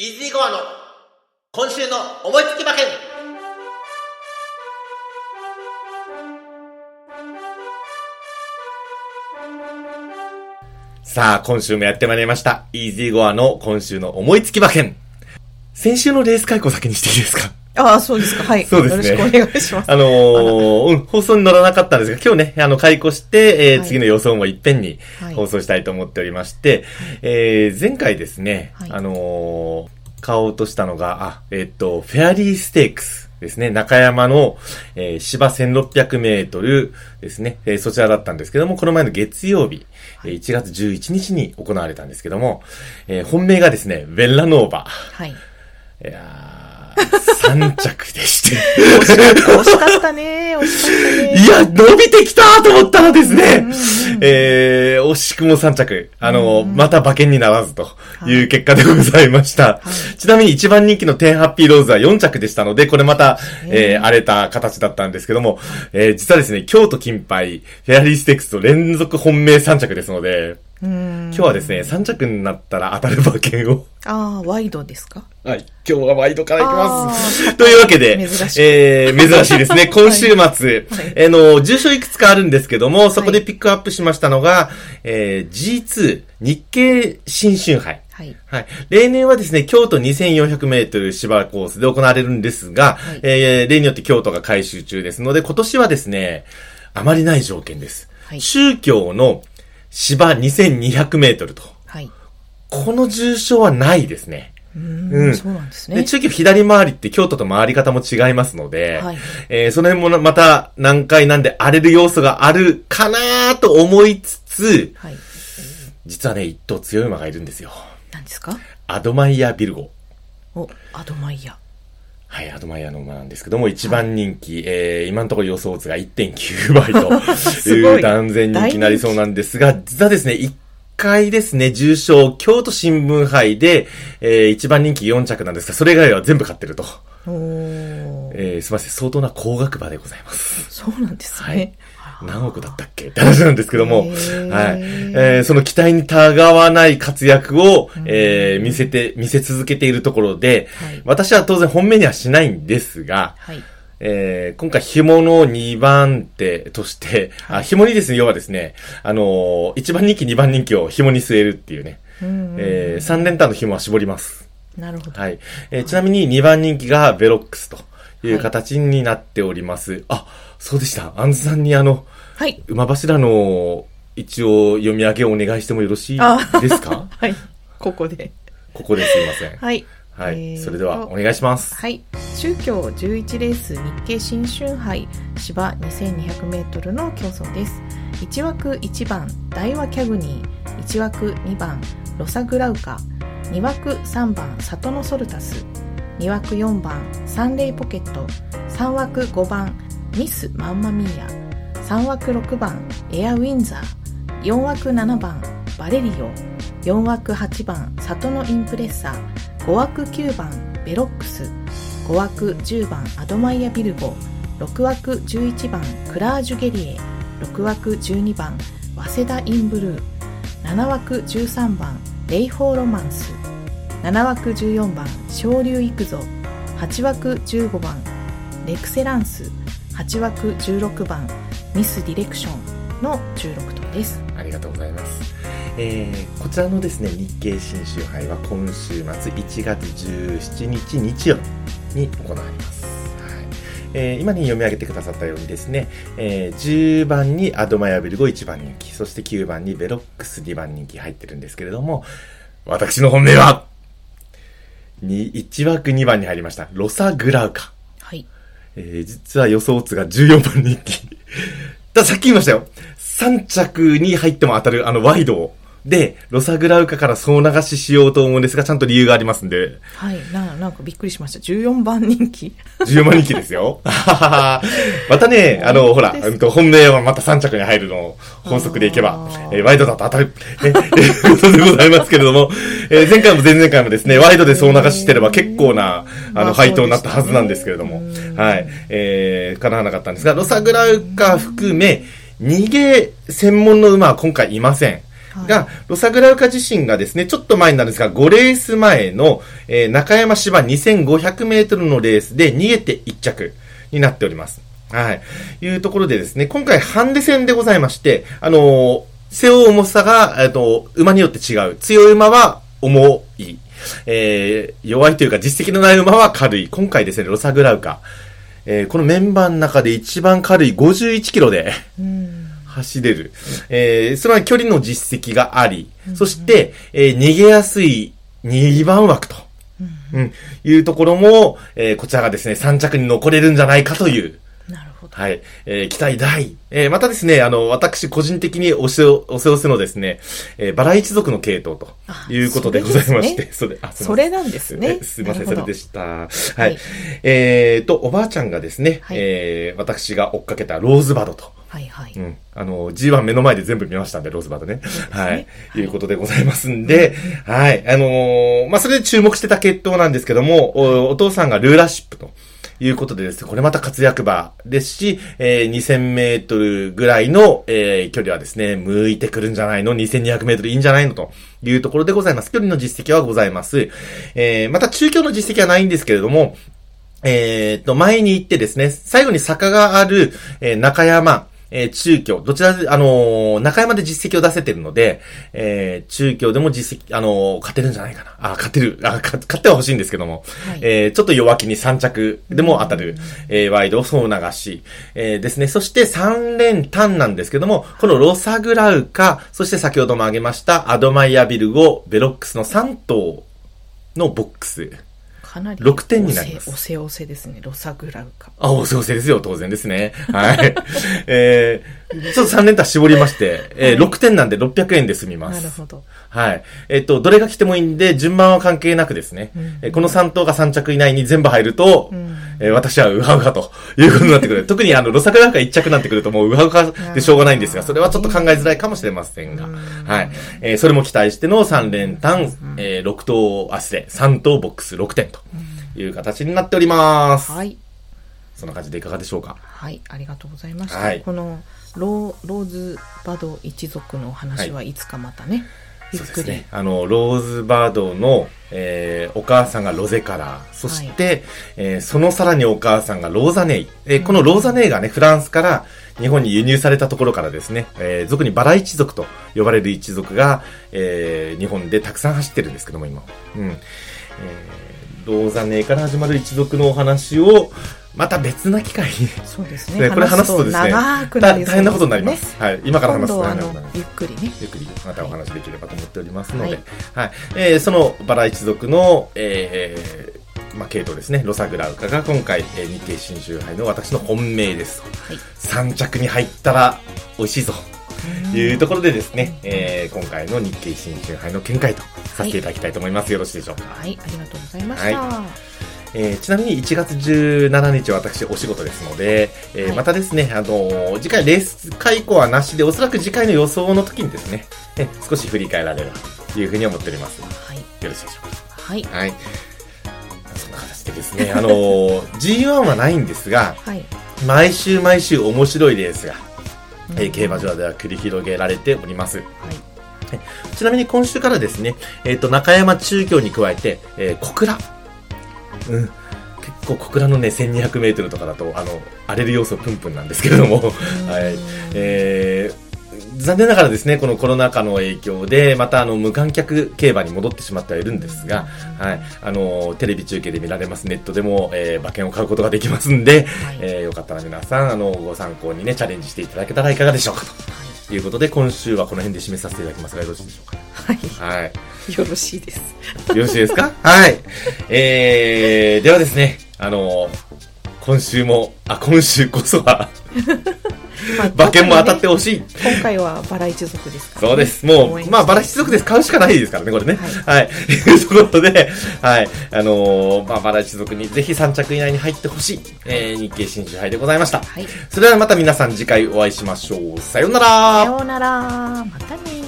イージーゴアの今週の思いつき馬券さあ、今週もやってまいりました。イージーゴアの今週の思いつき馬券。先週のレース解雇先にしていいですか？ああ、そうですか。はい。そうですねよろしくお願いします。あのーうん、放送に乗らなかったんですが、今日ね、あの、開講して、えーはい次の予想もいっぺんにはい放送したいと思っておりまして、えー前回ですね、はいあのー買おうとしたのが、あ、えっと、フェアリーステークスですね、中山の、えー芝1600メートルですね、えーそちらだったんですけども、この前の月曜日、えー1月11日に行われたんですけども、えー本命がですね、ベッラノーバ。はい。いやー、3着でして。惜しかった、惜しかったね。惜しかったね。いや、伸びてきたと思ったらですねうんうんうん、えー、惜しくも3着。あの、また馬券にならずという結果でございました。ちなみに一番人気の10ハッピーローズは4着でしたので、これまた、えー、荒れた形だったんですけども、えー、実はですね、京都金杯、フェアリーステークスと連続本命3着ですので、うん。今日はですね、3着になったら当たる馬券を、ああ、ワイドですか？はい。今日はワイドからいきます。というわけで、珍しいえー、珍しいですね。今週末、はいあの、重賞いくつかあるんですけども、そこでピックアップしましたのが、えー、G2 日経新春杯。はい。はい。例年はですね、京都2400メートル芝コースで行われるんですが、はいえー、例によって京都が改修中ですので、今年はですね、あまりない条件です。はい宗教の芝2200メートルと。はい。この重賞はないですね。ううんん。そうなんですで、ね。中京左回りって京都と回り方も違いますので、はいえーその辺もまた難解なんで荒れる要素があるかなと思いつつ、はい。実はね、一頭強い馬がいるんですよ。何ですか？アドマイヤ・ビルゴ。お、アドマイヤ。はい、アドマイヤの馬なんですけども、一番人気、えー、今のところ予想図が1.9倍という い断然人気になりそうなんですが、実はですね、1回ですね、重賞、京都新聞杯で、えー、一番人気4着なんですが、それ以外は全部買ってると。えー、すみません、相当な高額馬でございます。そうなんですはいね。何億だったっけ？って話なんですけども、はい。えーその期待にたがわない活躍を、えー見せて、見せ続けているところで、はい私は当然本命にはしないんですが、はい。えー今回紐の2番手として、あ、紐にですね、要はですね、あのー、1番人気、2番人気を紐に据えるっていうね、うんえー3連単の紐は絞ります。なるほど。はい。えーちなみに2番人気がベロックスという形になっております。あ、そうでした。アンズさんにあの、はい。馬柱の一応読み上げをお願いしてもよろしいあですか？はい。ここで。ここですいません。はい。はい。えーとそれではお願いします。はい、中京11レース日経新春杯芝 2200m の競争です1枠1番大和キャグニー1枠2番ロサグラウカ2枠3番サトノソルタス2枠4番サンレイポケット3枠5番ミスマンマミーア3枠6番エアウィンザー4枠7番バレリオ4枠8番サトノインプレッサー5枠9番ベロックス5枠10番アドマイヤビルゴ6枠11番クラージュゲリエ6枠12番早稲田インブルー7枠13番レイホーロマンス7枠14番昇竜行くぞ8枠15番レクセランス。8枠16番ミスディレクション。の16頭です。ありがとうございます。えー、こちらのですね、日経新春杯は今週末1月17日日曜に行われます。はい。えー今に読み上げてくださったようにですね、えー10番にアドマヤビルゴ1番人気、そして9番にベロックス2番人気入ってるんですけれども、私の本命は、に1枠2番に入りました、ロサグラウカ。はいえー実は予想図が14番人気。ださっき言いましたよ。3着に入っても当たる、あの、ワイドで、ロサグラウカから総流ししようと思うんですが、ちゃんと理由がありますんで、はい。ななんかびっくりしました。14番人気。14番人気ですよ。またね、あの、ほら、うんと本命はまた3着に入るのを法則でいけばえーワイドだと当たる、ね、えーことでございますけれども、えー前回も前々回もですね、ワイドで総流ししてれば結構な、あの、まあ配当になったはずなんですけれども、そうでしたね。はい、えー、叶わなかったんですが、ロサグラウカ含め、逃げ専門の馬は今回いません。が、ロサグラウカ自身がですね、ちょっと前になるんですが、5レース前の、えー中山芝2500メートルのレースで逃げて1着になっております。はい。いうところでですね、今回ハンデ戦でございまして、あのー背負う重さが、えっと、馬によって違う。強い馬は重い。えー弱いというか実績のない馬は軽い。今回ですね、ロサグラウカ。えーこのメンバーの中で一番軽い51キロで、うん走れる。えー、それは距離の実績があり、そして、えー逃げやすい2番枠と、うん、いうところも、えーこちらがですね、3着に残れるんじゃないかという、なるほど。はい、えー期待大。えーまたですね、あの、私個人的におせお、おせおせのですね、えーバラ一族の系統ということでございまして、それ、あ、すいませんそれなんですねえ。すいません、それでした。はい。はいえーと、おばあちゃんがですね、はいえー私が追っかけたローズバドと。はいはい。うん。あの、G1 目の前で全部見ましたんで、ローズバードね。はい。いうことでございますんで、はい。あのーまあ、それで注目してた決闘なんですけども、おお父さんがルーラーシップと。いうことでですね、これまた活躍馬ですし、えー2000メートルぐらいの、えー距離はですね、向いてくるんじゃないの ?2200 メートルいいんじゃないのというところでございます。距離の実績はございます。えーまた中距の実績はないんですけれども、えーっと、前に行ってですね、最後に坂がある、えー中山、えー中京、どちらで、あのー中山で実績を出せてるので、えー中京でも実績、あのー勝てるんじゃないかな。あ、勝てる。あ、か勝っては欲しいんですけども、はいえーちょっと弱気に3着でも当たる、えーワイドを総流し、えーですね。そして3連単なんですけども、このロサグラウカ、そして先ほども挙げましたアドマイヤビルゴ、ベロックスの3頭のボックス。かなり。6点になりますおせおせですね。ロサグラウカ。あ、おせおせですよ、当然ですね。はい。えー、ちょっと3連単絞りまして、えーはい6点なんで600円で済みます。なるほど。はい。えっと、どれが来てもいいんで、順番は関係なくですね、うんえーこの3頭が3着以内に全部入ると、うんえー私はウハウハということになってくる。特にあの、ロサクなんか1着になってくるともうウハウハでしょうがないんですが、それはちょっと考えづらいかもしれませんが、はい。えーそれも期待しての3連単、えー6頭、あ、失礼、3頭ボックス6点という形になっております。はい。そんな感じでいかがでしょうか？はい。ありがとうございました。はいこのロー、ローズバド一族のお話はいつかまたね、ゆっくり。そうですね。あの、ローズバドの、えーお母さんがロゼカラー。そして、えーそのさらにお母さんがローザネイ。えーこのローザネイがね、フランスから日本に輸入されたところからですね、えー俗にバラ一族と呼ばれる一族が、えー日本でたくさん走ってるんですけども、今。うん。えーローザネイから始まる一族のお話を、また別な機会に、そうですね。ねこれ話すとですね、大変なことになります。はい。今から話すと大変なことになります。ゆっくりね。ゆっくりまたお話できればと思っておりますので、ははいいえーそのバラ一族の、えーまあ、系統ですね、ロサグラウカが今回、えー日経新州杯の私の本命ですと。はい。3着に入ったら美味しいぞというところでですね、えー今回の日経新州杯の見解とさせていただきたいと思います。よろしいでしょうか？はい、ありがとうございました。はえーちなみに1月17日は私お仕事ですので、えーはいまたですね、あのー次回レース解雇はなしで、おそらく次回の予想の時にですね、え少し振り返られるというふうに思っております。よはい。ろしいでしょうはい。か。はい。そんな形でですね、あのー G1 はないんですが、はい。毎週毎週面白いレースが、えーうん競馬場では繰り広げられております。はい。ちなみに今週からですね、えっ、と、中山中京に加えて、えー小倉。うん。結構小倉のね、1200メートルとかだと、あの、荒れる要素プンプンなんですけれども、はい。えー残念ながらですね、このコロナ禍の影響で、またあの、無観客競馬に戻ってしまってはいるんですが、はい。あの、テレビ中継で見られますネットでも、えー馬券を買うことができますんで、えーよかったら皆さん、あの、ご参考にね、チャレンジしていただけたらいかがでしょうかということで、今週はこの辺で締めさせていただきますが、よろしいでしょうか？はい。はい。よろしいです。よろしいですか？はい。えー、ではですね、あの今週も、あ、今週こそは、まあ 馬券も当たってほしい。今回はバラ一族ですから、そうです。もう、まあ、バラシ一族です。買うしかないですからね、これね。はい。というところで、はい。あのーまあ、バラ一族にぜひ3着以内に入ってほしい、えー、日経新州杯でございました。はい。それではまた皆さん次回お会いしましょう。さようなさら。ようなら。またね